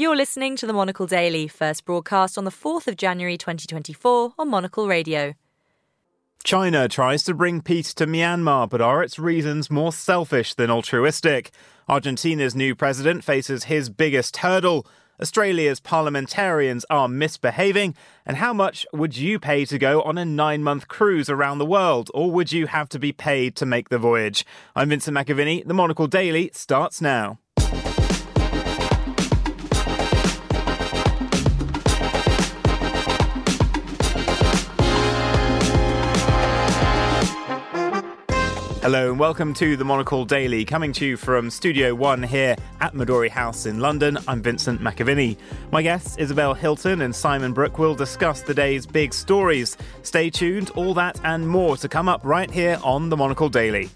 You're listening to the Monocle Daily, first broadcast on the 4th of January 2024 on Monocle Radio. China tries to bring peace to Myanmar, but are its reasons more selfish than altruistic? Argentina's new president faces his biggest hurdle. Australia's parliamentarians are misbehaving, and how much would you pay to go on a nine month cruise around the world, or would you have to be paid to make the voyage? I'm Vincent McAviney. The Monocle Daily starts now. Hello and welcome to the Monocle Daily, coming to you from Studio One here at Midori House in London. I'm Vincent McAviney. My guests, Isabel Hilton and Simon Brook, will discuss the day's big stories. Stay tuned, all that and more to come up right here on the Monocle Daily.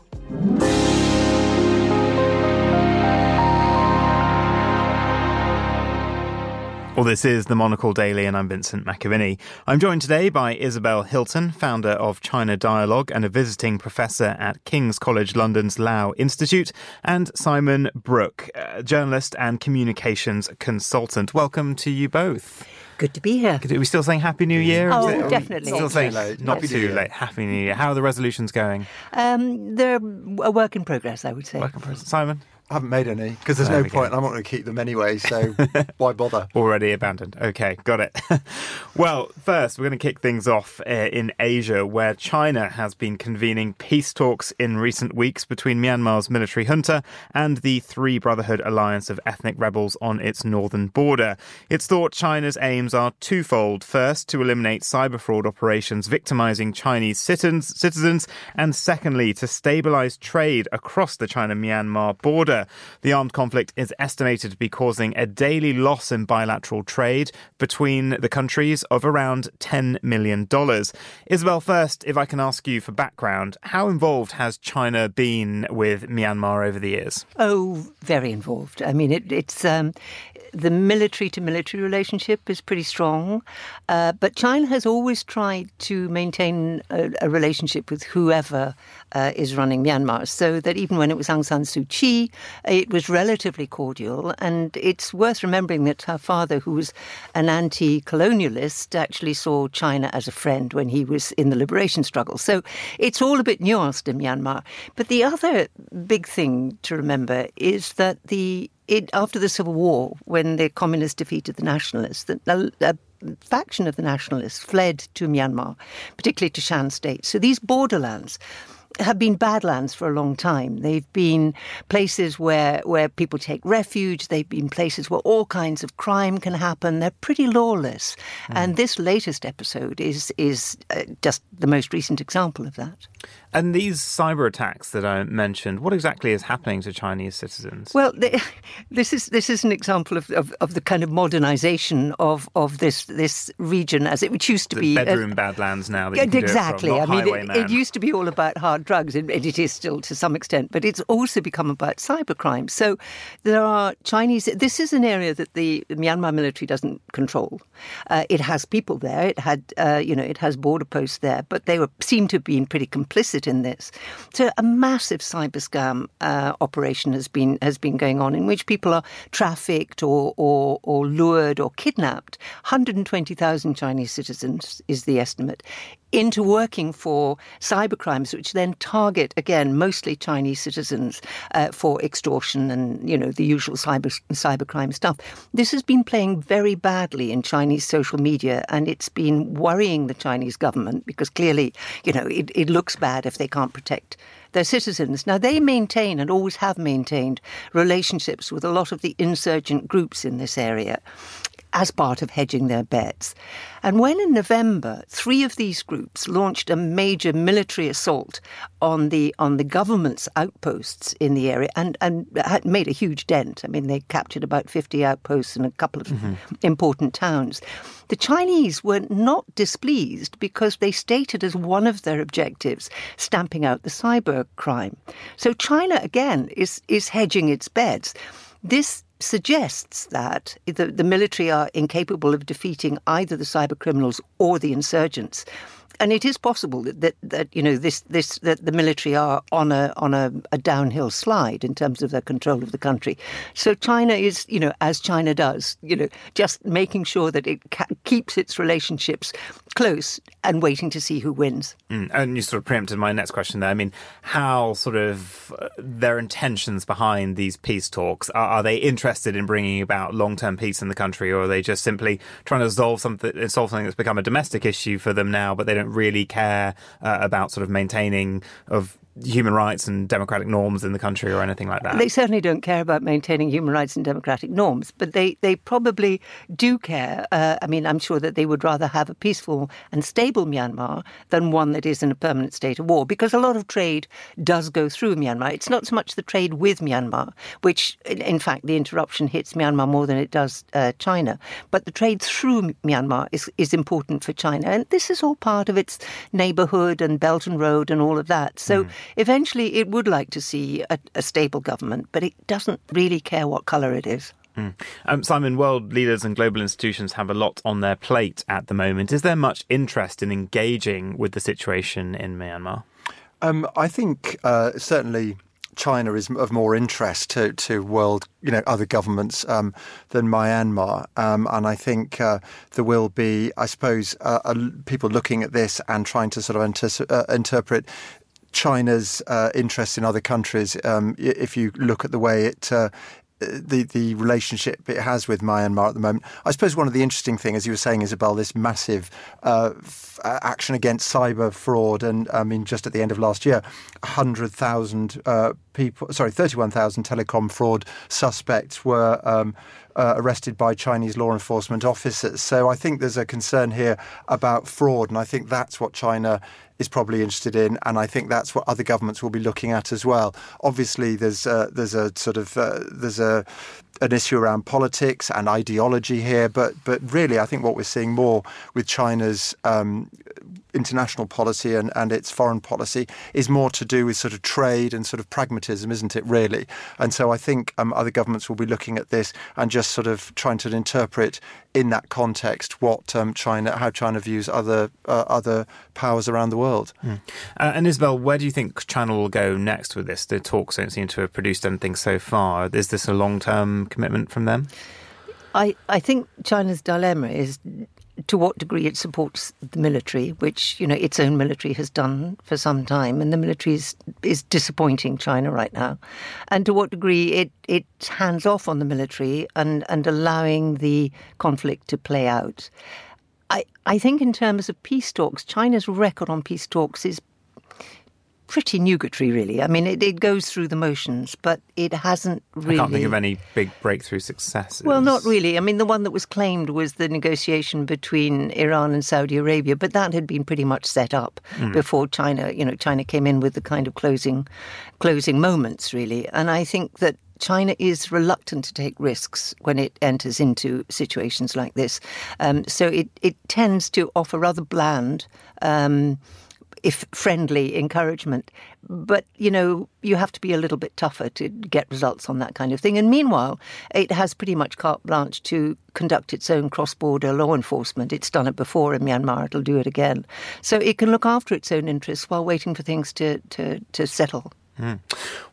Well, this is the Monocle Daily, and I'm Vincent McAviney. I'm joined today by Isabel Hilton, founder of China Dialogue and a visiting professor at King's College London's Lau Institute, and Simon Brooke, journalist and communications consultant. Welcome to you both. Good to be here. Are we still saying Happy New Year? Oh, it- definitely. Still saying. Not Happy too Year. late. Happy New Year. How are the resolutions going? Um, they're a work in progress, I would say. Welcome, President Simon. I haven't made any because there's There no point. I'm not going to keep them anyway, so why bother? Already abandoned. Okay, got it. well, first, we're going to kick things off uh, in Asia, where China has been convening peace talks in recent weeks between Myanmar's military junta and the Three Brotherhood alliance of ethnic rebels on its northern border. It's thought China's aims are twofold. First, to eliminate cyber fraud operations victimizing Chinese citizens, citizens and secondly, to stabilize trade across the China Myanmar border. The armed conflict is estimated to be causing a daily loss in bilateral trade between the countries of around $10 million. Isabel, first, if I can ask you for background, how involved has China been with Myanmar over the years? Oh, very involved. I mean, it, it's um, the military to military relationship is pretty strong, uh, but China has always tried to maintain a, a relationship with whoever uh, is running Myanmar, so that even when it was Aung San Suu Kyi, it was relatively cordial. And it's worth remembering that her father, who was an anti-colonialist, actually saw China as a friend when he was in the liberation struggle. So it's all a bit nuanced in Myanmar. But the other big thing to remember is that the it, after the Civil War, when the communists defeated the nationalists, the, a, a faction of the nationalists fled to Myanmar, particularly to Shan State. So these borderlands have been badlands for a long time. They've been places where where people take refuge. They've been places where all kinds of crime can happen. They're pretty lawless. And this latest episode is is uh, just the most recent example of that. And these cyber attacks that I mentioned, what exactly is happening to Chinese citizens? Well, the, this is this is an example of, of, of the kind of modernization of, of this this region as it which used to The be uh, bedroom badlands now that you Yeah, can do it from, exactly. not I mean, it, it used to be all about hard drugs, and it is still to some extent, but it's also become about cybercrime. So there are Chinese. This is an area that the Myanmar military doesn't control. Uh, it has people there. It had, uh, you know, it has border posts there, but they were seem to have been pretty complicit in this. So a massive cyber scam uh, operation has been has been going on in which people are trafficked or or, or lured or kidnapped. 120,000 Chinese citizens is the estimate into working for cybercrimes, which then target again mostly Chinese citizens uh, for extortion and you know the usual cyber cybercrime stuff. This has been playing very badly in Chinese social media, and it's been worrying the Chinese government because clearly, you know, it, it looks bad if they can't protect their citizens. Now, they maintain and always have maintained relationships with a lot of the insurgent groups in this area as part of hedging their bets. And when in November, three of these groups launched a major military assault on the on the government's outposts in the area and, and had made a huge dent. I mean, they captured about 50 outposts and a couple of mm-hmm. important towns. The Chinese were not displeased because they stated as one of their objectives stamping out the cyber crime. So China again is is hedging its bets. This suggests that the, the military are incapable of defeating either the cyber criminals or the insurgents. And it is possible that, that, that you know this this that the military are on a on a, a, downhill slide in terms of their control of the country. So China is you know as China does you know just making sure that it ca- keeps its relationships close and waiting to see who wins. Mm, and you sort of preempted my next question there. I mean, how sort of uh, their intentions behind these peace talks are, are they interested in bringing about long term peace in the country, or are they just simply trying to solve something solve something that's become a domestic issue for them now, but they don't really care uh, about sort of maintaining of human rights and democratic norms in the country or anything like that. They certainly don't care about maintaining human rights and democratic norms, but they, they probably do care. Uh, I mean, I'm sure that they would rather have a peaceful and stable Myanmar than one that is in a permanent state of war, because a lot of trade does go through Myanmar. It's not so much the trade with Myanmar, which, in fact, the interruption hits Myanmar more than it does uh, China, but the trade through Myanmar is, is important for China. And this is all part of its neighborhood and Belt and Road and all of that. So mm. Eventually, it would like to see a, a stable government, but it doesn't really care what colour it is. Mm. Um, Simon, world leaders and global institutions have a lot on their plate at the moment. Is there much interest in engaging with the situation in Myanmar? Um, I think uh, certainly China is of more interest to, to world, you know, other governments um, than Myanmar. Um, and I think uh, there will be, I suppose, uh, uh, people looking at this and trying to sort of antici- uh, interpret China's uh, interest in other countries, um, if you look at the way it uh, the the relationship it has with Myanmar at the moment. I suppose one of the interesting things, as you were saying, Isabel, this massive uh, f- action against cyber fraud, and I mean, just at the end of last year, hundred thousand uh, people, sorry, thirty-one thousand telecom fraud suspects were. Um, uh, arrested by Chinese law enforcement officers. So I think there's a concern here about fraud, and I think that's what China is probably interested in, and I think that's what other governments will be looking at as well. Obviously, there's uh, there's a sort of uh, there's a an issue around politics and ideology here, but but really, I think what we're seeing more with China's um, international policy and, and its foreign policy is more to do with sort of trade and sort of pragmatism, isn't it, really? And so I think um, other governments will be looking at this and just sort of trying to interpret in that context what um, China, how China views other uh, other powers around the world. Mm. Uh, and Isabel, where do you think China will go next with this? The talks don't seem to have produced anything so far. Is this a long term commitment from them? I, I think China's dilemma is to what degree it supports the military, which you know its own military has done for some time, and the military is, is disappointing China right now, and to what degree it it hands off on the military and and allowing the conflict to play out. I I think in terms of peace talks, China's record on peace talks is pretty nugatory, really. I mean, it, it, goes through the motions, but it hasn't really. I can't think of any big breakthrough successes. Well, not really. I mean, the one that was claimed was the negotiation between Iran and Saudi Arabia, but that had been pretty much set up mm. before China. You know, China came in with the kind of closing, closing moments, really. And I think that China is reluctant to take risks when it enters into situations like this. Um, so it, it tends to offer rather bland. Um, if friendly encouragement. But, you know, you have to be a little bit tougher to get results on that kind of thing. And meanwhile, it has pretty much carte blanche to conduct its own cross border law enforcement. It's done it before in Myanmar, it'll do it again. So it can look after its own interests while waiting for things to, to, to settle. Mm.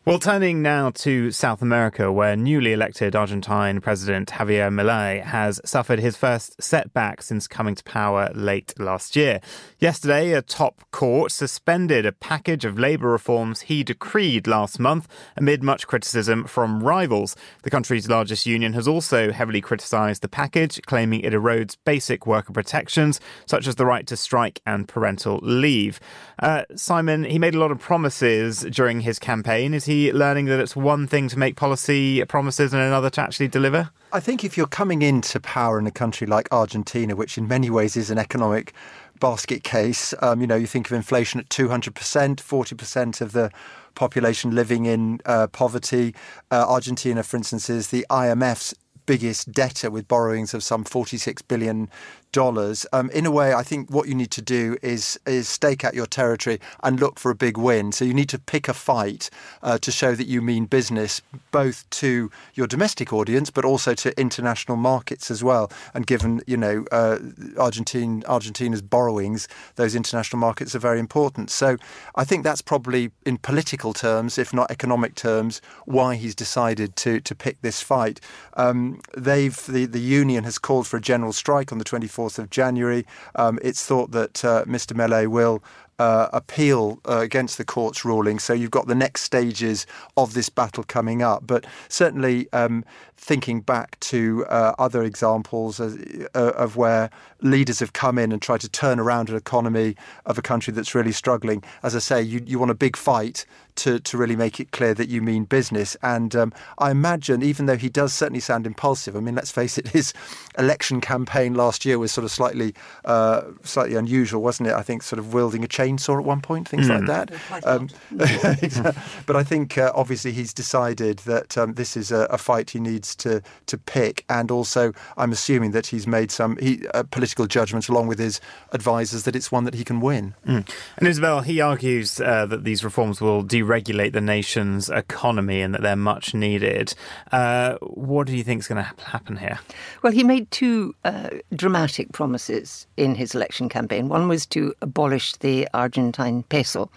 Well, turning now to South America, where newly elected Argentine President Javier Milei has suffered his first setback since coming to power late last year. Yesterday, a top court suspended a package of labour reforms he decreed last month amid much criticism from rivals. The country's largest union has also heavily criticised the package, claiming it erodes basic worker protections, such as the right to strike and parental leave. Uh, Simon, he made a lot of promises during his campaign. Is he he learning that it's one thing to make policy promises and another to actually deliver? I think if you're coming into power in a country like Argentina, which in many ways is an economic basket case, um, you know, you think of inflation at 200%, 40% of the population living in uh, poverty. Uh, Argentina, for instance, is the IMF's biggest debtor with borrowings of some 46 billion dollars. Um, in a way, I think what you need to do is is stake out your territory and look for a big win. So you need to pick a fight uh, to show that you mean business, both to your domestic audience, but also to international markets as well. And given you know uh, Argentine Argentina's borrowings, those international markets are very important. So I think that's probably in political terms, if not economic terms, why he's decided to to pick this fight. Um, they've the the union has called for a general strike on the 24th 4th of January. Um, it's thought that uh, Mr. Milei will uh, appeal uh, against the court's ruling. So you've got the next stages of this battle coming up. But certainly, um, thinking back to uh, other examples uh, of where leaders have come in and tried to turn around an economy of a country that's really struggling, as I say, you, you want a big fight to, to really make it clear that you mean business. And um, I imagine, even though he does certainly sound impulsive, I mean, let's face it, his election campaign last year was sort of slightly uh, slightly unusual, wasn't it? I think sort of wielding a chainsaw at one point, things mm. like that. Um, but I think uh, obviously he's decided that um, this is a, a, fight he needs to to pick, and also I'm assuming that he's made some he, uh, political judgments along with his advisers, that it's one that he can win. Mm. And Isabel, he argues uh, that these reforms will deregulate the nation's economy and that they're much needed. Uh, what do you think is going to happen here? Well, he made two uh, dramatic promises in his election campaign. One was to abolish the Argentine peso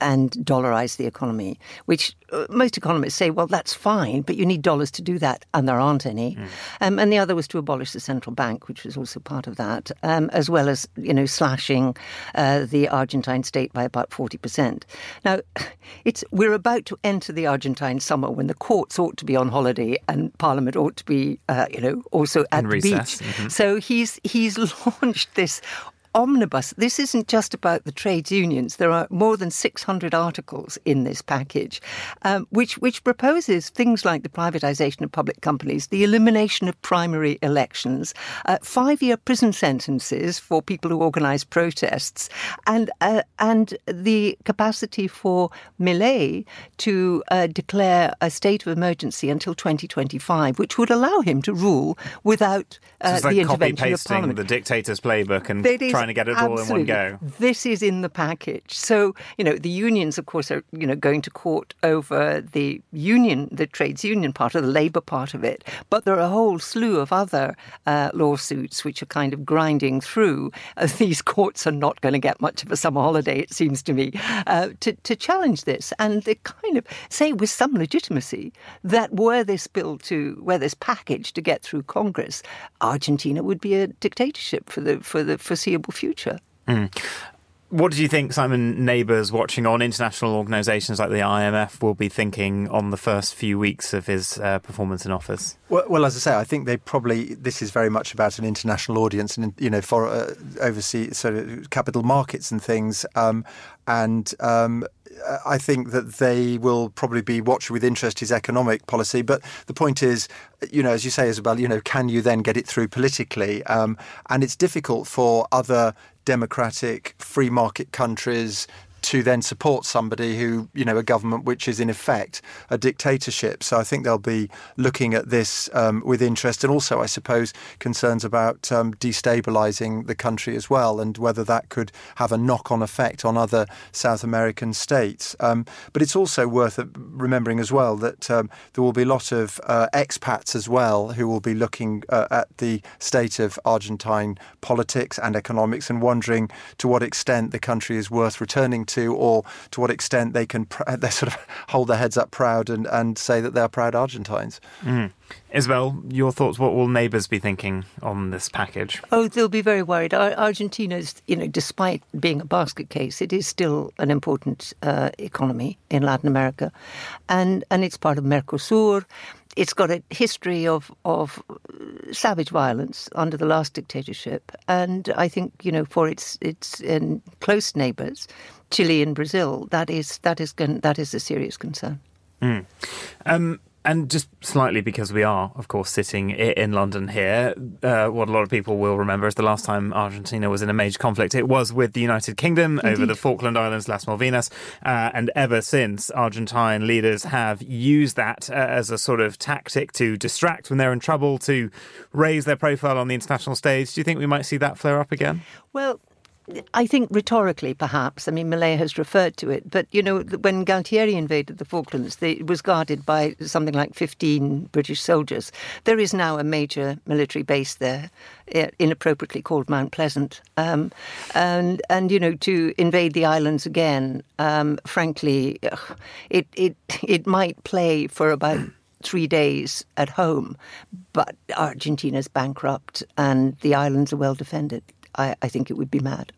and dollarize the economy, which uh, most economists say, well, that's fine, but you need dollars to do that, and there aren't any. Mm. Um, and the other was to abolish the central bank, which was also part of that, um, as well as you know slashing uh, the Argentine state by about forty percent. Now, it's we're about to enter the Argentine summer when the courts ought to be on holiday and Parliament ought to be, uh, you know, also at In the recess. beach. Mm-hmm. So he's he's launched this omnibus. This isn't just about the trades unions. There are more than 600 articles in this package, um, which which proposes things like the privatization of public companies, the elimination of primary elections, uh, five-year prison sentences for people who organise protests, and uh, and the capacity for Milei to uh, declare a state of emergency until 2025, which would allow him to rule without uh, so the like intervention of Parliament. The dictator's playbook and trying trying to get it Absolutely. all in one go. This is in the package. So, you know, the unions, of course, are, you know, going to court over the union, the trades union part of the labour part of it. But there are a whole slew of other uh, lawsuits which are kind of grinding through. Uh, these courts are not going to get much of a summer holiday, it seems to me, uh, to, to challenge this. And they kind of say with some legitimacy that were this bill to, were this package to get through Congress, Argentina would be a dictatorship for the, for the foreseeable future. Mm. What do you think Simon Neighbours watching on international organisations like the IMF will be thinking on the first few weeks of his uh, performance in office? Well, well, as I say, I think they probably this is very much about an international audience and you know for uh, overseas sort of capital markets and things, um, and um, I think that they will probably be watching with interest his economic policy. But the point is, you know, as you say, Isabel, you know, can you then get it through politically? Um, and it's difficult for other democratic free market countries to then support somebody who, you know, a government which is in effect a dictatorship. So I think they'll be looking at this um, with interest and also, I suppose, concerns about um, destabilizing the country as well and whether that could have a knock on effect on other South American states. Um, but it's also worth remembering as well that um, there will be a lot of uh, expats as well who will be looking uh, at the state of Argentine politics and economics and wondering to what extent the country is worth returning to to, or to what extent they can pr- they sort of hold their heads up proud and, and say that they are proud Argentines. Mm. Isabel, your thoughts? What will Neighbours be thinking on this package? Oh, they'll be very worried. Argentina's, you know, despite being a basket case, it is still an important uh, economy in Latin America, and and it's part of Mercosur. It's got a history of of savage violence under the last dictatorship, and I think you know for its its um, close neighbours, Chile and Brazil, that is that is that is a serious concern. Mm. Um, and just slightly because we are, of course, sitting in London here, uh, what a lot of people will remember is the last time Argentina was in a major conflict. It was with the United Kingdom Indeed. over the Falkland Islands, Las Malvinas, uh, and ever since, Argentine leaders have used that uh, as a sort of tactic to distract when they're in trouble, to raise their profile on the international stage. Do you think we might see that flare up again? Well, I think rhetorically, perhaps. I mean, Milei has referred to it, but you know, when Galtieri invaded the Falklands, they, it was guarded by something like 15 British soldiers. There is now a major military base there, inappropriately called Mount Pleasant, um, and and you know, to invade the islands again, um, frankly, it it it might play for about. Three days at home, but Argentina's bankrupt and the islands are well defended. I, I think it would be mad.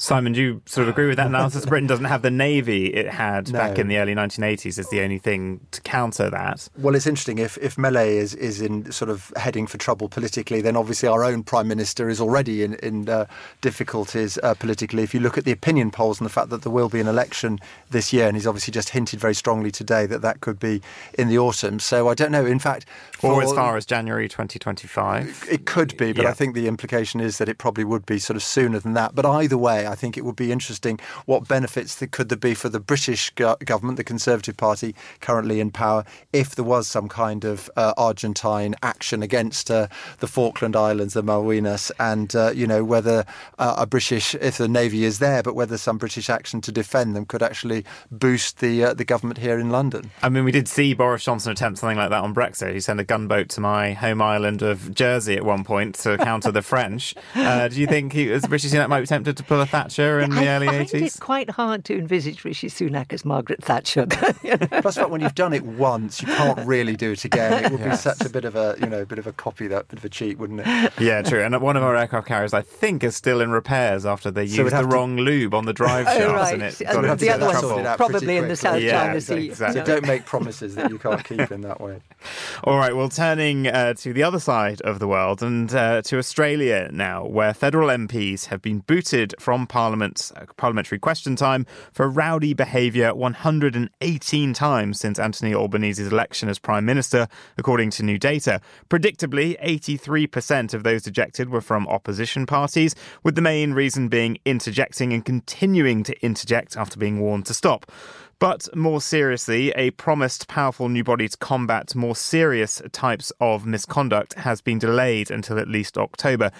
Simon, do you sort of agree with that analysis? Britain doesn't have the navy it had no. back in the early 1980s as the only thing to counter that. Well, it's interesting. If if Milei is, is in sort of heading for trouble politically, then obviously our own prime minister is already in in uh, difficulties uh, politically. If you look at the opinion polls and the fact that there will be an election this year, and he's obviously just hinted very strongly today that that could be in the autumn. So I don't know. In fact, for, or as far as January 2025, it could be. But yeah. I think the implication is that it probably would be sort of sooner than that. But either way. I think it would be interesting. What benefits could there be for the British government, the Conservative Party currently in power, if there was some kind of uh, Argentine action against uh, the Falkland Islands, the Malvinas, and uh, you know whether uh, a British, if the navy is there, but whether some British action to defend them could actually boost the uh, the government here in London. I mean, we did see Boris Johnson attempt something like that on Brexit. He sent a gunboat to my home island of Jersey at one point to counter the French. Uh, do you think he, as Rishi Sunak might be tempted to pull a Thatcher? in the I early 80s? It's quite hard to envisage Rishi Sunak as Margaret Thatcher. Plus, when you've done it once, you can't really do it again. It would yes. be such a bit of a, you know, bit of a copy, that bit of a cheat, wouldn't it? Yeah, true. And one of our aircraft carriers, I think, is still in repairs after they so used the to... wrong lube on the drive oh, shafts, right. and it got and the other one's probably in the South yeah, China Sea. Exactly. So don't make promises that you can't keep in that way. All right. Well, turning uh, to the other side of the world and uh, to Australia now, where federal MPs have been booted from Parliament, uh, parliamentary parliamentary question time for rowdy behaviour 118 times since Anthony Albanese's election as Prime Minister, according to new data. Predictably, 83% of those ejected were from opposition parties, with the main reason being interjecting and continuing to interject after being warned to stop. But more seriously, a promised powerful new body to combat more serious types of misconduct has been delayed until at least October.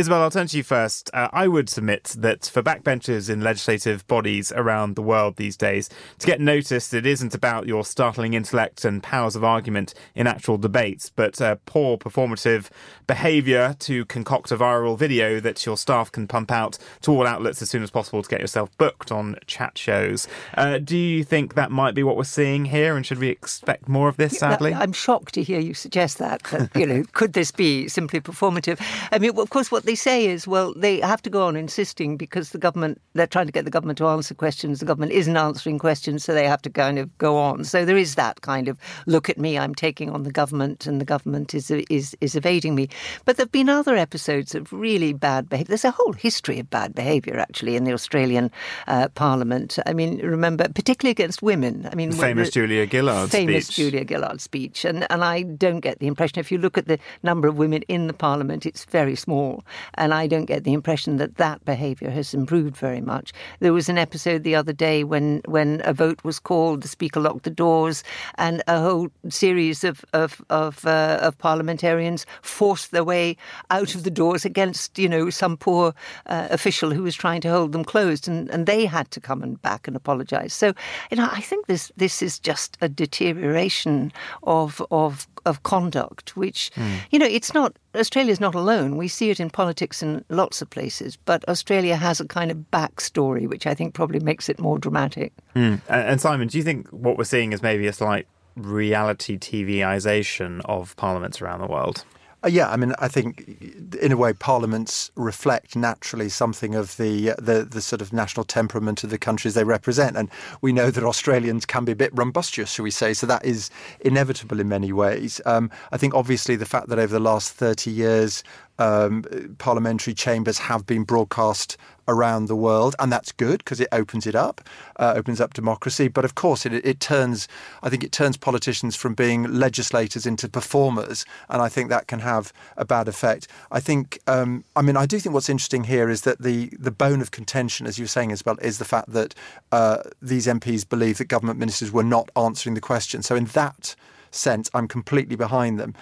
Isabel, I'll turn to you first. Uh, I would submit that for backbenchers in legislative bodies around the world these days, to get noticed, it isn't about your startling intellect and powers of argument in actual debates, but uh, poor performative behaviour to concoct a viral video that your staff can pump out to all outlets as soon as possible to get yourself booked on chat shows. Uh, do you think that might be what we're seeing here, and should we expect more of this? Sadly, I'm shocked to hear you suggest that. that you know, could this be simply performative? I mean, of course, what what they say is, well, they have to go on insisting because the government, they're trying to get the government to answer questions. The government isn't answering questions, so they have to kind of go on. So there is that kind of look at me, I'm taking on the government, and the government is is is evading me. But there've been other episodes of really bad behaviour. There's a whole history of bad behaviour actually in the Australian uh, Parliament. I mean, remember, particularly against women. I mean, famous the, Julia Gillard famous speech. Julia Gillard speech, and and I don't get the impression if you look at the number of women in the Parliament, it's very small. And I don't get the impression that that behaviour has improved very much. There was an episode the other day when, when a vote was called, the Speaker locked the doors, and a whole series of, of, of, uh, of parliamentarians forced their way out of the doors against, you know, some poor uh, official who was trying to hold them closed, and, and they had to come and back and apologise. So, you know, I think this this is just a deterioration of of of conduct, which, mm. you know, it's not, Australia's not alone. We see it in politics in lots of places, but Australia has a kind of backstory, which I think probably makes it more dramatic. Mm. And Simon, do you think what we're seeing is maybe a slight reality TVization of parliaments around the world? Uh, yeah, I mean, I think in a way parliaments reflect naturally something of the, uh, the the sort of national temperament of the countries they represent, and we know that Australians can be a bit rumbustious, shall we say? So that is inevitable in many ways. Um, I think obviously the fact that over the last thirty years um, parliamentary chambers have been broadcast around the world, and that's good because it opens it up, uh, opens up democracy. But of course, it, it turns, I think, it turns politicians from being legislators into performers, and I think that can have a bad effect. I think, um, I mean, I do think what's interesting here is that the the bone of contention, as you were saying, Isabel, is the fact that uh, these MPs believe that government ministers were not answering the question. So in that sense, I'm completely behind them.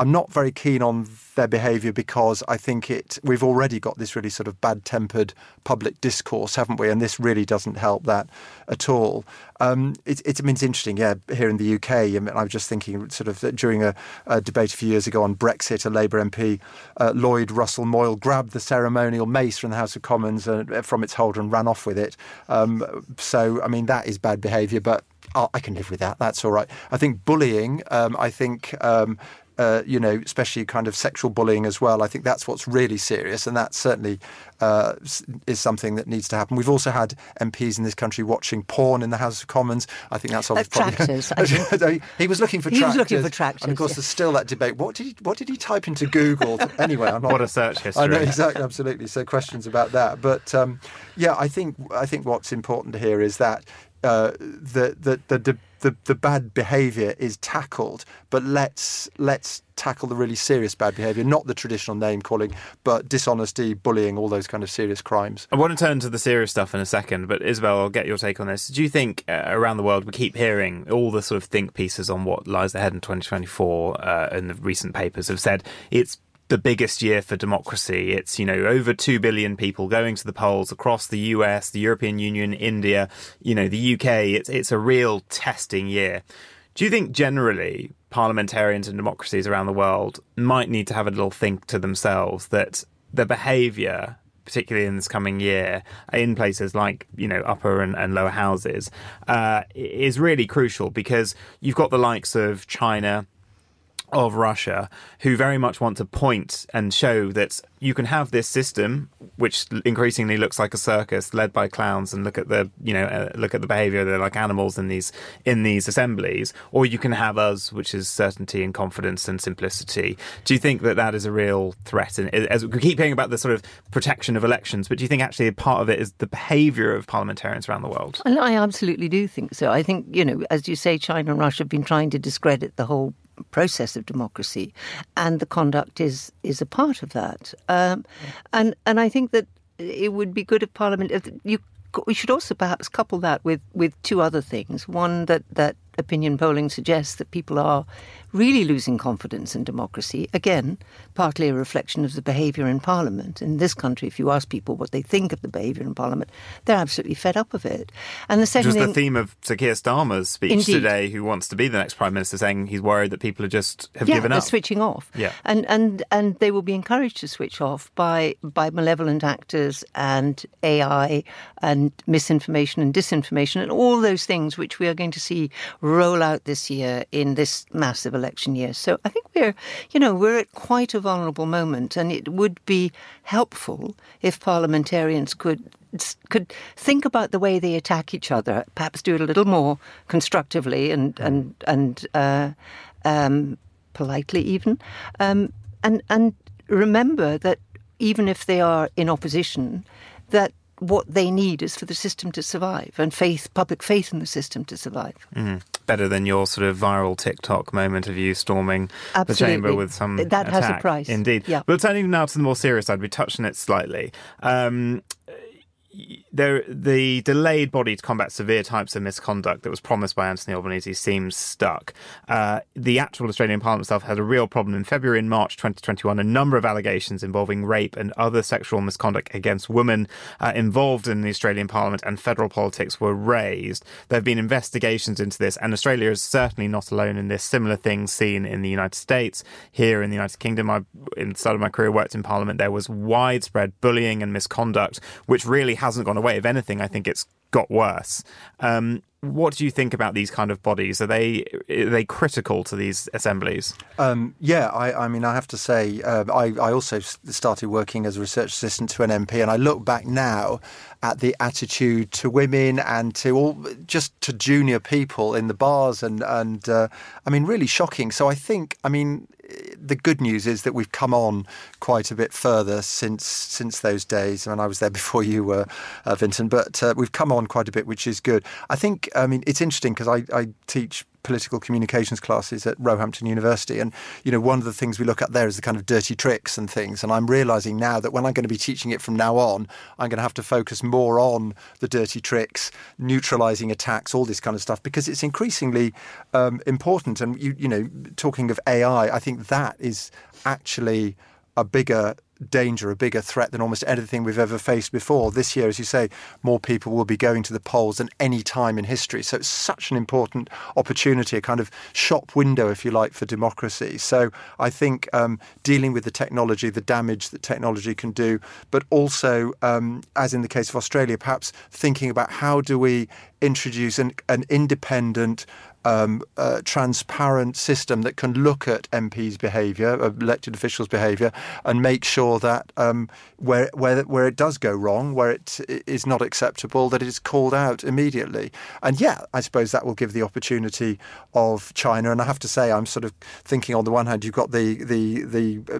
I'm not very keen on their behaviour because I think it. We've already got this really sort of bad-tempered public discourse, haven't we? And this really doesn't help that at all. Um, it, I mean, it's interesting, yeah. Here in the UK, I, mean, I was just thinking, sort of during a, a, debate a few years ago on Brexit, a Labour MP, uh, Lloyd Russell Moyle, grabbed the ceremonial mace from the House of Commons uh, from its holder and ran off with it. Um, so, I mean, that is bad behaviour, but oh, I can live with that. That's all right. I think bullying. Um, I think um, uh, you know, especially kind of sexual bullying as well. I think that's what's really serious, and that certainly uh, is something that needs to happen. We've also had MPs in this country watching porn in the House of Commons. I think that's obviously uh, tractors. he was looking for he tractors. was looking for tractors. And of course, yeah. there's still that debate. What did he What did he type into Google? anyway, I'm not, what a search history. I know exactly, absolutely. So questions about that, but um, yeah, I think I think what's important here is that uh, the the the the, the bad behaviour is tackled, but let's let's tackle the really serious bad behaviour, not the traditional name calling, but dishonesty, bullying, all those kind of serious crimes. I want to turn to the serious stuff in a second, but Isabel, I'll get your take on this. Do you think uh, around the world we keep hearing all the sort of think pieces on what lies ahead in 2024 uh, and the recent papers have said it's the biggest year for democracy. It's, you know, over 2 billion people going to the polls across the US, the European Union, India, you know, the UK. It's, it's a real testing year. Do you think generally parliamentarians and democracies around the world might need to have a little think to themselves that the behaviour, particularly in this coming year, in places like you know upper and, and lower houses, uh, is really crucial because you've got the likes of China, of Russia who very much want to point and show that you can have this system which increasingly looks like a circus led by clowns and look at the you know uh, look at the behavior they're like animals in these in these assemblies or you can have us which is certainty and confidence and simplicity. Do you think that that is a real threat? And as we keep hearing about the sort of protection of elections but do you think actually a part of it is the behavior of parliamentarians around the world? I absolutely do think so. I think you know as you say China and Russia have been trying to discredit the whole process of democracy, and the conduct is is a part of that. Um, and and I think that it would be good if Parliament if you we should also perhaps couple that with with two other things. One that that opinion polling suggests that people are really losing confidence in democracy. Again, partly a reflection of the behaviour in Parliament. In this country, if you ask people what they think of the behaviour in Parliament, they're absolutely fed up of it. And the second Which was thing, the theme of Sir Keir Starmer's speech Indeed. today, who wants to be the next Prime Minister, saying he's worried that people are just have yeah, given they're up. switching off. Yeah. and and and they will be encouraged to switch off by by malevolent actors and AI and misinformation and disinformation and all those things which we are going to see roll out this year in this massive election year. So I think we're, you know, we're at quite a vulnerable moment, and it would be helpful if parliamentarians could could think about the way they attack each other, perhaps do it a little more constructively and and and uh, um, politely, even, um, and and remember that even if they are in opposition, that what they need is for the system to survive and faith, public faith in the system to survive. Mm. Better than your sort of viral TikTok moment of you storming Absolutely. the chamber with some that has a price. Indeed. Yeah. But turning now to the more serious side, we touched on it slightly. Um, there, the delayed body to combat severe types of misconduct that was promised by Anthony Albanese seems stuck. Uh, the actual Australian Parliament itself had a real problem in February and March 2021. A number of allegations involving rape and other sexual misconduct against women uh, involved in the Australian Parliament and federal politics were raised. There have been investigations into this, and Australia is certainly not alone in this. Similar things seen in the United States, here in the United Kingdom. I, in the start of my career, worked in Parliament. There was widespread bullying and misconduct, which really hasn't gone away. If anything, I think it's got worse. Um, what do you think about these kind of bodies? Are they are they critical to these assemblies? Um, yeah, I, I, mean, I have to say, uh, I, I, also started working as a research assistant to an MP, and I look back now at the attitude to women and to all just to junior people in the bars, and and uh, I mean, really shocking. So I think, I mean, the good news is that we've come on quite a bit further since since those days. I mean, I was there before you were, uh, Vincent, but uh, we've come on quite a bit, which is good. I think. I mean, it's interesting because I, I teach political communications classes at Roehampton University. And, you know, one of the things we look at there is the kind of dirty tricks and things. And I'm realizing now that when I'm going to be teaching it from now on, I'm going to have to focus more on the dirty tricks, neutralizing attacks, all this kind of stuff, because it's increasingly um, important. And, you, you know, talking of AI, I think that is actually a bigger danger, a bigger threat than almost anything we've ever faced before. This year, as you say, more people will be going to the polls than any time in history. So it's such an important opportunity, a kind of shop window, if you like, for democracy. So I think um, dealing with the technology, the damage that technology can do, but also, um, as in the case of Australia, perhaps thinking about how do we introduce an, an independent, um, uh, transparent system that can look at MPs' behaviour, elected officials' behaviour, and make sure that um, where where where it does go wrong, where it is not acceptable, that it is called out immediately. And yeah, I suppose that will give the opportunity of China. And I have to say, I'm sort of thinking on the one hand, you've got the the the uh,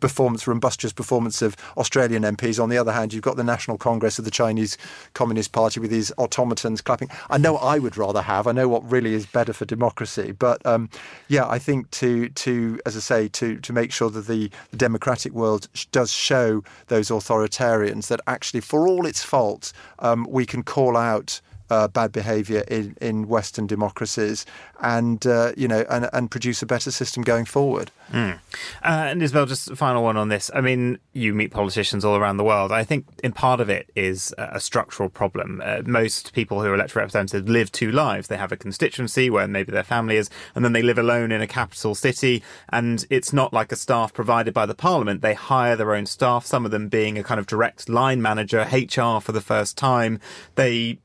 performance, rumbustious performance of Australian MPs. On the other hand, you've got the National Congress of the Chinese Communist Party with these automatons clapping. I know I would rather have. I know what really is better for democracy. But um, yeah, I think to to as I say to to make sure that the, the democratic world does show those authoritarians that actually, for all its faults, um, we can call out uh, bad behaviour in, in Western democracies, and uh, you know, and, and produce a better system going forward. Mm. Uh, and Isabel, just a final one on this. I mean, you meet politicians all around the world. I think in part of it is a structural problem. Uh, most people who are elected representatives live two lives. They have a constituency where maybe their family is, and then they live alone in a capital city. And it's not like a staff provided by the parliament. They hire their own staff. Some of them being a kind of direct line manager, HR for the first time. They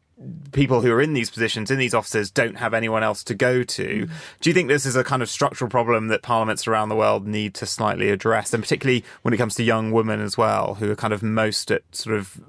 people who are in these positions, in these offices, don't have anyone else to go to. Mm. Do you think this is a kind of structural problem that parliaments around the world need to slightly address, and particularly when it comes to young women as well, who are kind of most at sort of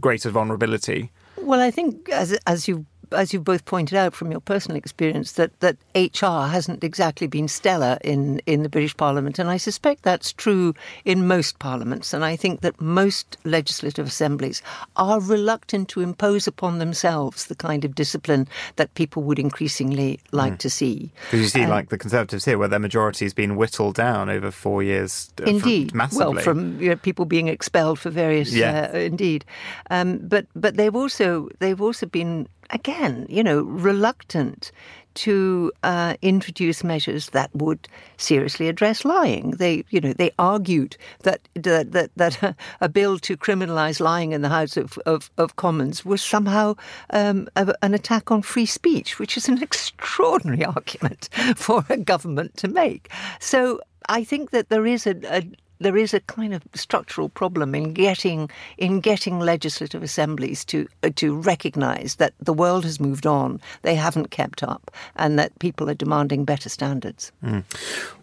greater vulnerability? Well, I think as as you as you've both pointed out from your personal experience, that, that HR hasn't exactly been stellar in, in the British Parliament. And I suspect that's true in most parliaments. And I think that most legislative assemblies are reluctant to impose upon themselves the kind of discipline that people would increasingly like mm. to see. Because you see, um, like the Conservatives here, where their majority has been whittled down over four years. Uh, indeed. massively. Well, from you know, people being expelled for various. Yeah. Uh, indeed. Um, but, but they've also, they've also been again, you know, reluctant to uh, introduce measures that would seriously address lying. They, you know, they argued that that that, that a bill to criminalise lying in the House of, of, of Commons was somehow um, a, an attack on free speech, which is an extraordinary argument for a government to make. So I think that there is a, a there is a kind of structural problem in getting in getting legislative assemblies to uh, to recognise that the world has moved on, they haven't kept up, and that people are demanding better standards. Mm.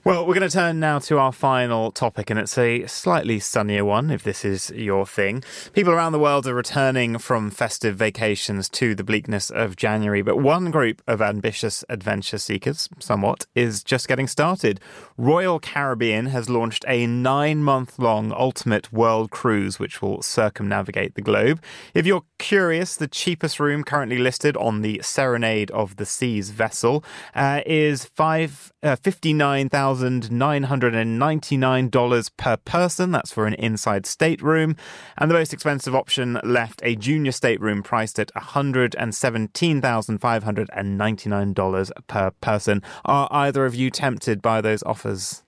Well, we're going to turn now to our final topic, and it's a slightly sunnier one, if this is your thing. People around the world are returning from festive vacations to the bleakness of January, but one group of ambitious adventure seekers, somewhat, is just getting started. Royal Caribbean has launched a nine month long ultimate world cruise, which will circumnavigate the globe. If you're curious, the cheapest room currently listed on the Serenade of the Seas vessel uh, is five uh, $59,999 per person. That's for an inside stateroom. And the most expensive option left a junior stateroom priced at $117,599 per person. Are either of you tempted by those offers?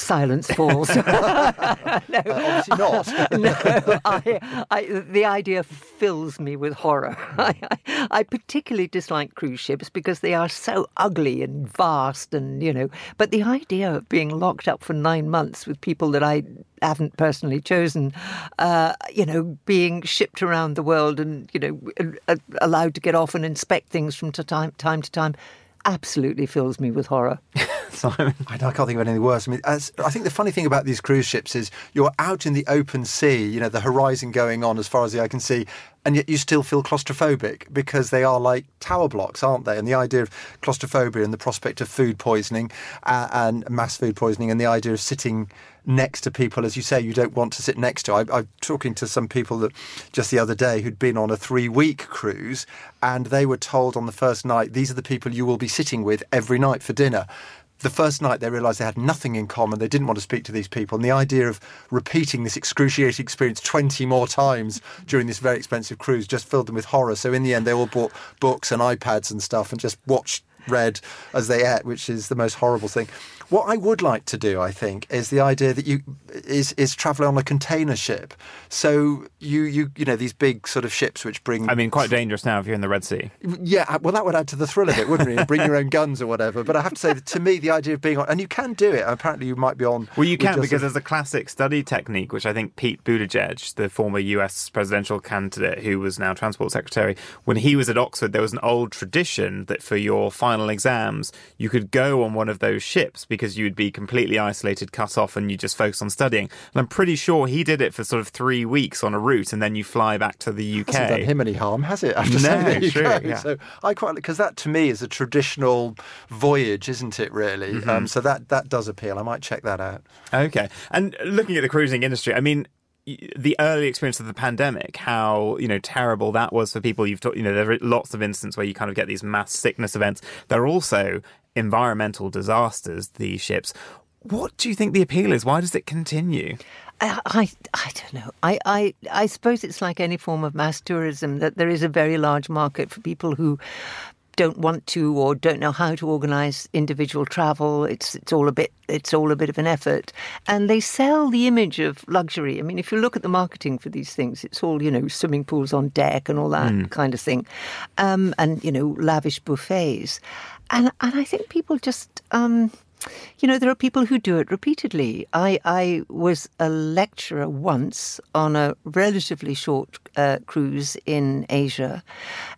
Silence falls. no, uh, obviously not. no, I, I, the idea fills me with horror. I, I, particularly dislike cruise ships because they are so ugly and vast, and you know. But the idea of being locked up for nine months with people that I haven't personally chosen, uh, you know, being shipped around the world and you know allowed to get off and inspect things from time time to time absolutely fills me with horror. Simon? I, I can't think of anything worse. I mean, as, I think the funny thing about these cruise ships is you're out in the open sea, you know, the horizon going on as far as the eye can see, and yet you still feel claustrophobic because they are like tower blocks, aren't they? And the idea of claustrophobia and the prospect of food poisoning uh, and mass food poisoning and the idea of sitting next to people, as you say, you don't want to sit next to. I, I'm talking to some people that just the other day who'd been on a three week cruise and they were told on the first night, these are the people you will be sitting with every night for dinner the first night they realised they had nothing in common. They didn't want to speak to these people. And the idea of repeating this excruciating experience 20 more times during this very expensive cruise just filled them with horror. So in the end, they all bought books and iPads and stuff and just watched, read as they ate, which is the most horrible thing. What I would like to do, I think, is the idea that you is is traveling on a container ship. So you you you know these big sort of ships which bring. I mean, quite dangerous now if you're in the Red Sea. Yeah, uh, well, that would add to the thrill of it, wouldn't it? bring your own guns or whatever. But I have to say, that to me, the idea of being on, and you can do it. Apparently, you might be on. Well, you can because there's a classic study technique, which I think Pete Buttigieg, the former U.S. presidential candidate who was now transport secretary, when he was at Oxford, there was an old tradition that for your final exams, you could go on one of those ships because you'd be completely isolated, cut off, and you just focus on studying. And I'm pretty sure he did it for sort of three weeks on a route, and then you fly back to the UK. Hasn't done him any harm, has it? To no, true, yeah. So I quite because that to me is a traditional voyage, isn't it? Really. Mm-hmm. Um, so that that does appeal. I might check that out. Okay, and looking at the cruising industry, I mean the early experience of the pandemic, how you know terrible that was for people. You've talked, you know, there are lots of instances where you kind of get these mass sickness events. There are also environmental disasters. These ships. What do you think the appeal is? Why does it continue? I, I, I don't know. I, I, I suppose it's like any form of mass tourism that there is a very large market for people who don't want to or don't know how to organize individual travel. It's it's all a bit it's all a bit of an effort. And they sell the image of luxury. I mean if you look at the marketing for these things it's all you know swimming pools on deck and all that mm. kind of thing. Um, and you know lavish buffets. And and i think people just um, you know, there are people who do it repeatedly. I, I was a lecturer once on a relatively short uh, cruise in Asia,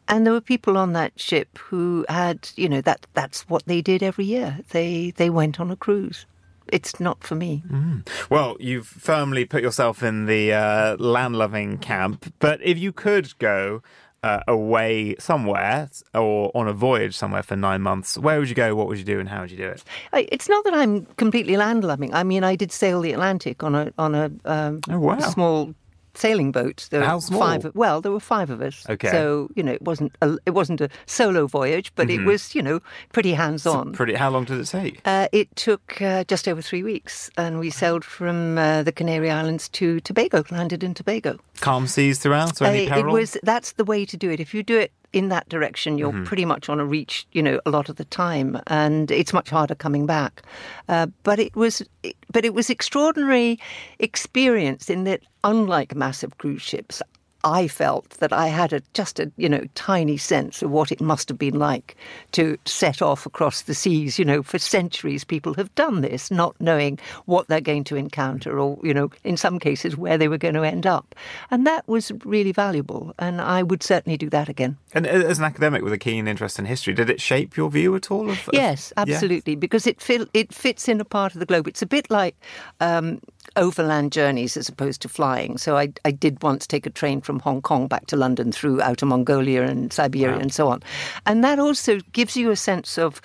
and there were people on that ship who had, you know, that that's what they did every year. They they went on a cruise it's not for me. Mm. Well, you've firmly put yourself in the uh, land loving camp, but if you could go uh, away somewhere or on a voyage somewhere for nine months, where would you go? What would you do, and how would you do it? It's not that I'm completely land loving. I mean, I did sail the Atlantic on a on a um, oh, wow. small sailing boat. There How were small? five. Well, there were five of us. Okay. So you know, it wasn't a, it wasn't a solo voyage, but mm-hmm. it was you know pretty hands on. Pretty. How long did it take? Uh, it took uh, just over three weeks, and we sailed from uh, the Canary Islands to Tobago. Landed in Tobago. Calm seas throughout, or any uh, peril? It was. That's the way to do it. If you do it in that direction, you're mm-hmm. pretty much on a reach, you know, a lot of the time, and it's much harder coming back. Uh, but it was, but it was extraordinary experience in that, unlike massive cruise ships, I felt that I had a, just a you know tiny sense of what it must have been like to set off across the seas. You know, for centuries people have done this, not knowing what they're going to encounter, or you know, in some cases where they were going to end up, and that was really valuable. And I would certainly do that again. And as an academic with a keen interest in history, did it shape your view at all? Of, of yes, absolutely, yes? because it fil- it fits in a part of the globe. It's a bit like. Um, overland journeys as opposed to flying. So I, I did once take a train from Hong Kong back to London through Outer Mongolia and Siberia wow. and so on. And that also gives you a sense of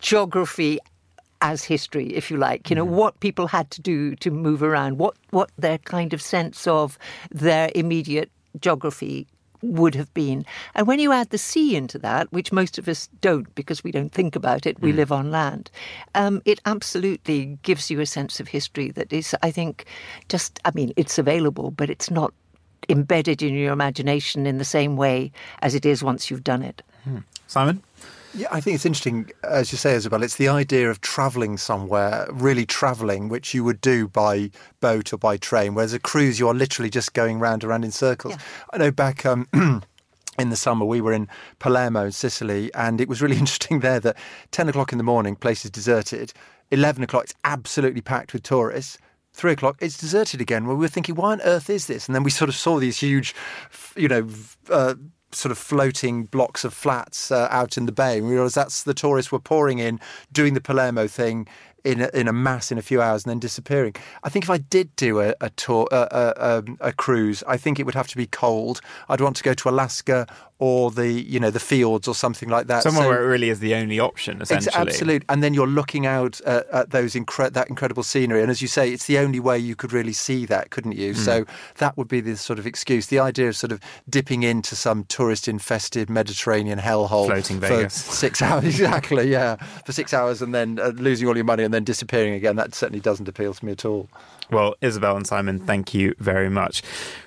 geography as history, if you like. You know, mm-hmm. what people had to do to move around, what, what their kind of sense of their immediate geography would have been. And when you add the sea into that, which most of us don't because we don't think about it, we mm. live on land, um, it absolutely gives you a sense of history that is, I think, just, I mean, it's available, but it's not embedded in your imagination in the same way as it is once you've done it. Mm. Simon? Yeah, I think it's interesting, as you say, Isabel. It's the idea of travelling somewhere, really travelling, which you would do by boat or by train. Whereas a cruise, you are literally just going round and round in circles. Yeah. I know back. Um, in the summer, we were in Palermo, Sicily, and it was really interesting there that 10 o'clock in the morning, place is deserted. 11 o'clock, it's absolutely packed with tourists three o'clock, it's deserted again. Well, we were thinking, why on earth is this? And then we sort of saw these huge, you know, uh, sort of floating blocks of flats uh, out in the bay. And we realised that's the tourists were pouring in, doing the Palermo thing, in a, in a mass in a few hours and then disappearing. I think if I did do a, a tour, a, a, um, a, cruise, I think it would have to be cold. I'd want to go to Alaska or the you know the fjords or something like that. Somewhere so, where it really is the only option, essentially. Absolutely, and then you're looking out at, at those incre- that incredible scenery, and as you say, it's the only way you could really see that, couldn't you? Mm. So that would be the sort of excuse. The idea of sort of dipping into some tourist-infested Mediterranean hellhole, floating for Vegas, six hours exactly, yeah, for six hours, and then uh, losing all your money and then disappearing again. That certainly doesn't appeal to me at all. Well, Isabel and Simon, thank you very much.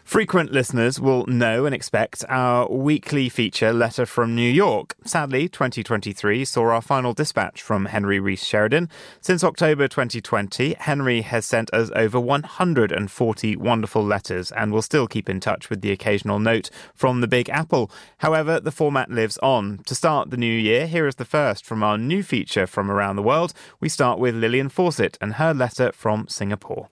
Frequent listeners will know and expect our weekly feature, Letter from New York. Sadly, 2023 saw our final dispatch from Henry Rees Sheridan. Since October 2020, Henry has sent us over 140 wonderful letters and will still keep in touch with the occasional note from the Big Apple. However, the format lives on. To start the new year, here is the first from our new feature from around the world. We start with Lillian Fawcett and her letter from Singapore.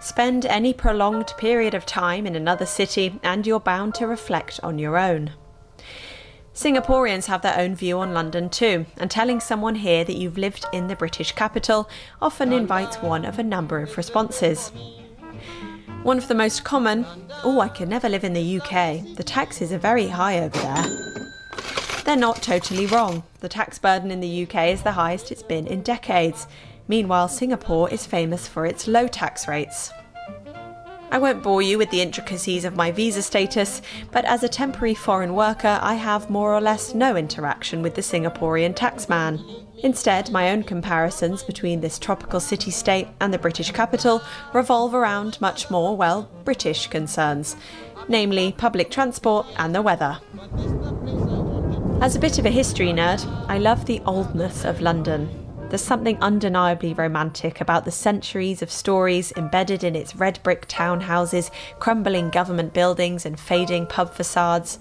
Spend any prolonged period of time in another city and you're bound to reflect on your own. Singaporeans have their own view on London too, and telling someone here that you've lived in the British capital often invites one of a number of responses. One of the most common, oh, I could never live in the UK, the taxes are very high over there. They're not totally wrong. The tax burden in the UK is the highest it's been in decades, Meanwhile, Singapore is famous for its low tax rates. I won't bore you with the intricacies of my visa status, but as a temporary foreign worker, I have more or less no interaction with the Singaporean taxman. Instead, my own comparisons between this tropical city state and the British capital revolve around much more, well, British concerns, namely public transport and the weather. As a bit of a history nerd, I love the oldness of London. There's something undeniably romantic about the centuries of stories embedded in its red brick townhouses, crumbling government buildings, and fading pub facades.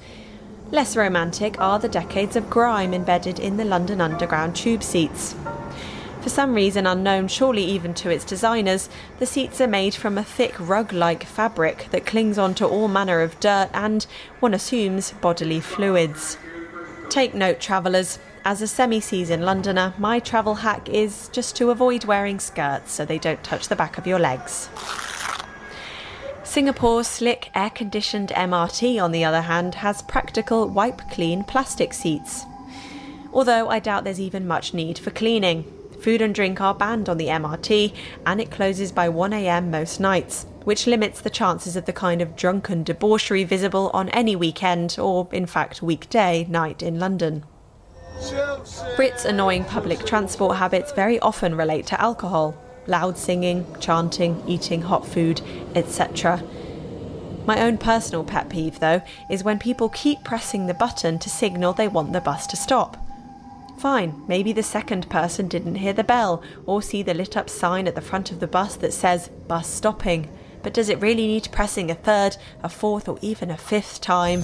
Less romantic are the decades of grime embedded in the London Underground tube seats. For some reason unknown, surely even to its designers, the seats are made from a thick rug like fabric that clings onto all manner of dirt and, one assumes, bodily fluids. Take note, travellers, as a semi season Londoner, my travel hack is just to avoid wearing skirts so they don't touch the back of your legs. Singapore's slick air conditioned MRT, on the other hand, has practical wipe clean plastic seats. Although I doubt there's even much need for cleaning. Food and drink are banned on the MRT, and it closes by 1am most nights, which limits the chances of the kind of drunken debauchery visible on any weekend, or in fact weekday, night in London. Brits' annoying public transport habits very often relate to alcohol loud singing, chanting, eating hot food, etc. My own personal pet peeve, though, is when people keep pressing the button to signal they want the bus to stop. Fine, maybe the second person didn't hear the bell or see the lit up sign at the front of the bus that says bus stopping, but does it really need pressing a third, a fourth, or even a fifth time?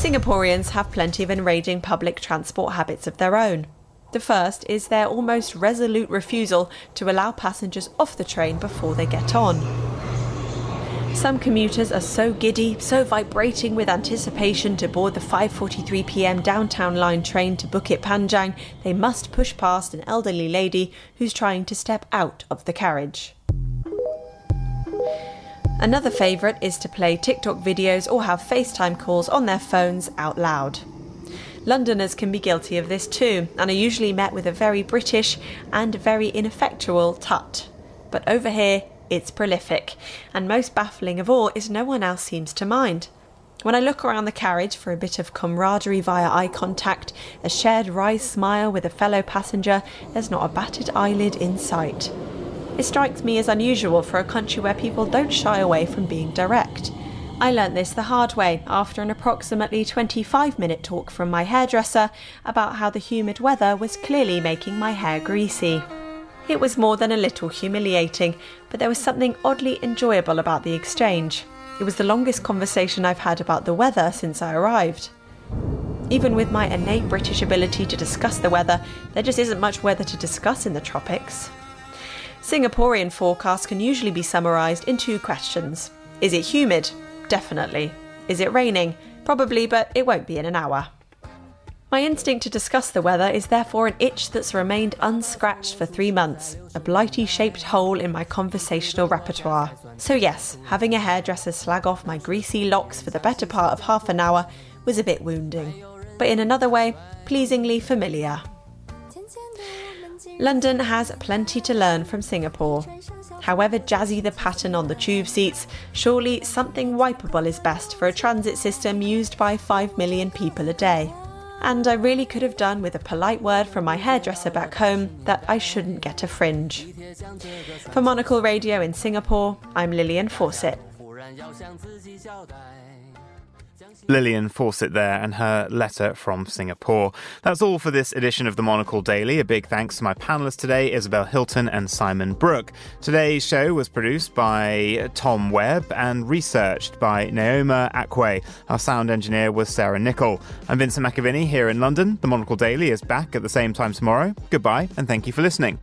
Singaporeans have plenty of enraging public transport habits of their own. The first is their almost resolute refusal to allow passengers off the train before they get on. Some commuters are so giddy, so vibrating with anticipation to board the 5:43 p.m. downtown line train to Bukit Panjang, they must push past an elderly lady who's trying to step out of the carriage. Another favourite is to play TikTok videos or have FaceTime calls on their phones out loud. Londoners can be guilty of this too, and are usually met with a very British and very ineffectual tut. But over here, it's prolific, and most baffling of all is no one else seems to mind. When I look around the carriage for a bit of camaraderie via eye contact, a shared wry smile with a fellow passenger, there's not a batted eyelid in sight. It strikes me as unusual for a country where people don't shy away from being direct. I learnt this the hard way after an approximately 25 minute talk from my hairdresser about how the humid weather was clearly making my hair greasy. It was more than a little humiliating, but there was something oddly enjoyable about the exchange. It was the longest conversation I've had about the weather since I arrived. Even with my innate British ability to discuss the weather, there just isn't much weather to discuss in the tropics. Singaporean forecasts can usually be summarised in two questions Is it humid? Definitely. Is it raining? Probably, but it won't be in an hour. My instinct to discuss the weather is therefore an itch that's remained unscratched for three months, a blighty shaped hole in my conversational repertoire. So, yes, having a hairdresser slag off my greasy locks for the better part of half an hour was a bit wounding, but in another way, pleasingly familiar. London has plenty to learn from Singapore. However jazzy the pattern on the tube seats, surely something wipeable is best for a transit system used by 5 million people a day. And I really could have done with a polite word from my hairdresser back home that I shouldn't get a fringe. For Monocle Radio in Singapore, I'm Lillian Fawcett. Lillian Fawcett there and her letter from Singapore. That's all for this edition of the Monocle Daily. A big thanks to my panelists today, Isabel Hilton and Simon Brook. Today's show was produced by Tom Webb and researched by Naoma Akwe. Our sound engineer was Sarah Nichol. I'm Vincent McAviney here in London. The Monocle Daily is back at the same time tomorrow. Goodbye and thank you for listening.